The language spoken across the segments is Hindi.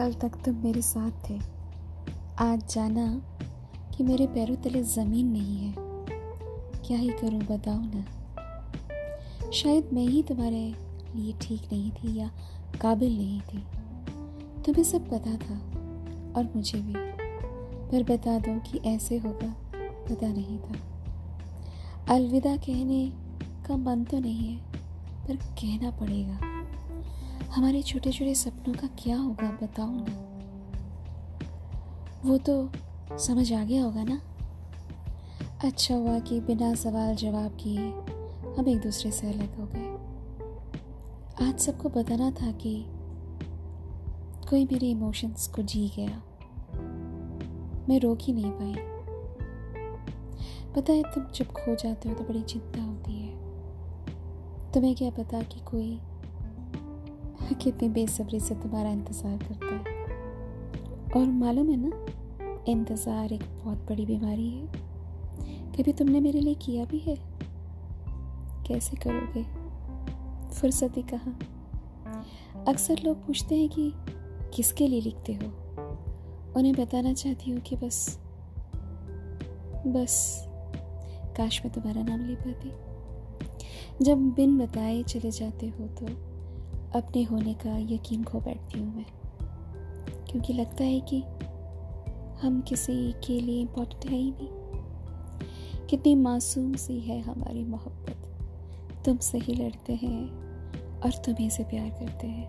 कल तक तुम मेरे साथ थे। आज जाना कि मेरे पैरों तले ज़मीन नहीं है। क्या ही करूँ बताओ ना। शायद मैं ही तुम्हारे लिए ठीक नहीं थी या काबिल नहीं थी। तुम्हें सब पता था और मुझे भी। पर बता दो कि ऐसे होगा, पता नहीं था। अलविदा कहने का मन तो नहीं है, पर कहना पड़ेगा। हमारे छोटे छोटे सपनों का क्या होगा बताओ ना वो तो समझ आ गया होगा ना? अच्छा हुआ कि बिना सवाल जवाब किए हम एक दूसरे से अलग हो गए। आज सबको बताना था कि कोई मेरे इमोशंस को जी गया। मैं रोक ही नहीं पाई। पता है, तुम जब खो जाते हो तो बड़ी चिंता होती है। तुम्हें क्या पता कि कोई कितनी बेसब्री से तुम्हारा इंतज़ार करता है। और मालूम है ना, इंतज़ार एक बहुत बड़ी बीमारी है। कभी तुमने मेरे लिए किया भी है? कैसे करोगे? फुर्सत ही कहाँ? अक्सर लोग पूछते हैं कि किसके लिए लिखते हो? उन्हें बताना चाहती हूँ कि बस बस, काश मैं तुम्हारा नाम ले पाती। जब बिन बताए चले जाते हो तो अपने होने का यकीन खो बैठती हूँ मैं। क्योंकि लगता है कि हम किसी के लिए इम्पोर्टेंट है ही नहीं। कितनी मासूम सी है हमारी मोहब्बत। तुमसे ही लड़ते हैं और तुम्हें से प्यार करते हैं।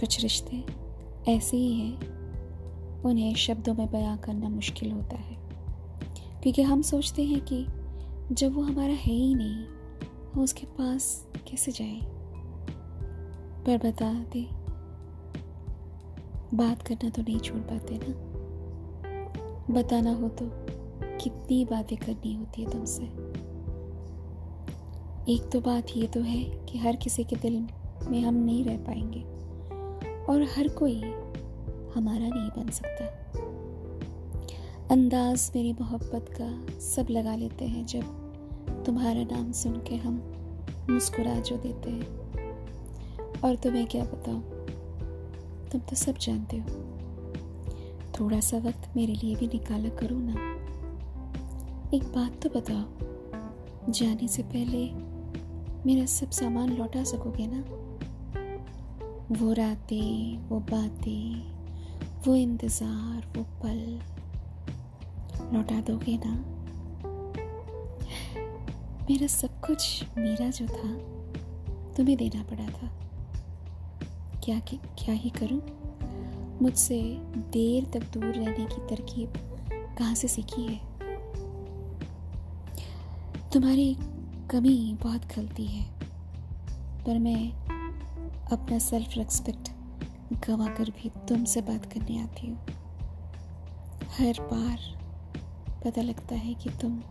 कुछ रिश्ते ऐसे ही हैं, उन्हें शब्दों में बयां करना मुश्किल होता है। क्योंकि हम सोचते हैं कि जब वो हमारा है ही नहीं, हम उसके पास कैसे जाएँ? पर बता दे। बात करना तो नहीं छोड़ पाते ना। बताना हो तो कितनी बातें करनी होती है तुमसे। एक तो बात ये तो है कि हर किसी के दिल में हम नहीं रह पाएँगे। और हर कोई हमारा नहीं बन सकता। अंदाज मेरी मोहब्बत का सब लगा लेते हैं जब तुम्हारा नाम सुन के हम मुस्कुरा जो देते हैं। और तुम्हें क्या बताऊँ? तुम तो सब जानते हो। थोड़ा सा वक्त मेरे लिए भी निकाला करो ना। एक बात तो बताओ, जाने से पहले मेरा सब सामान लौटा सकोगे ना? वो रातें, वो बातें, वो इंतज़ार, वो पल लौटा दोगे ना? मेरा सब कुछ मेरा जो था, तुम्हें देना पड़ा था। क्या कि, क्या ही करूँ? मुझसे देर तक दूर रहने की तरकीब कहाँ से सीखी है? तुम्हारी कमी बहुत गलती है, पर मैं अपना सेल्फ रेस्पेक्ट गवा कर भी तुमसे बात करने आती हूँ। हर बार पता लगता है कि तुम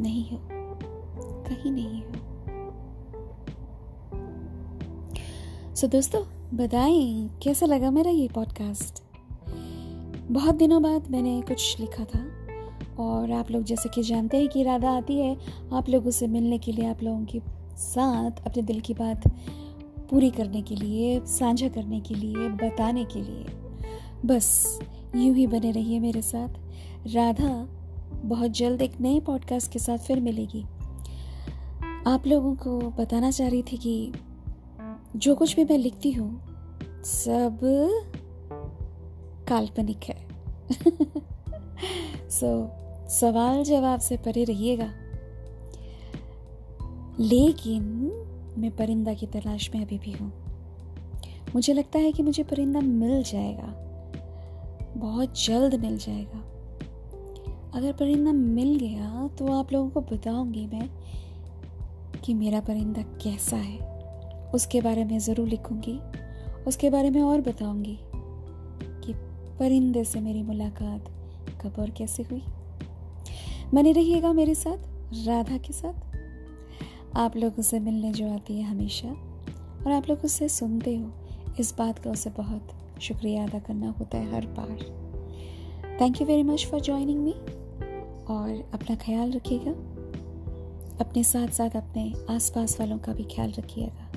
नहीं हो, कहीं नहीं हो। सो so, दोस्तों बताएँ कैसा लगा मेरा ये पॉडकास्ट बहुत दिनों बाद मैंने कुछ लिखा था और आप लोग जैसे कि जानते हैं कि राधा आती है आप लोगों से मिलने के लिए आप लोगों के साथ अपने दिल की बात पूरी करने के लिए साझा करने के लिए बताने के लिए। बस यूँ ही बने रहिए मेरे साथ। राधा बहुत जल्द एक नए पॉडकास्ट के साथ फिर मिलेगी। आप लोगों को बताना चाह रही थी कि जो कुछ भी मैं लिखती हूँ सब काल्पनिक है। सो so, सवाल जवाब से परे रहिएगा। लेकिन मैं परिंदा की तलाश में अभी भी हूँ। मुझे लगता है कि मुझे परिंदा मिल जाएगा। बहुत जल्द मिल जाएगा। अगर परिंदा मिल गया तो आप लोगों को बताऊँगी मैं कि मेरा परिंदा कैसा है। उसके बारे में ज़रूर लिखूँगी। उसके बारे में और बताऊँगी कि परिंदे से मेरी मुलाकात कब और कैसे हुई। बने रहिएगा मेरे साथ, राधा के साथ। आप लोगों से मिलने जो आती है हमेशा, और आप लोग उससे सुनते हो, इस बात का उसे बहुत शुक्रिया अदा करना होता है हर बार। Thank you very much for joining me और अपना ख्याल रखिएगा। अपने साथ साथ अपने आसपास वालों का भी ख्याल रखिएगा।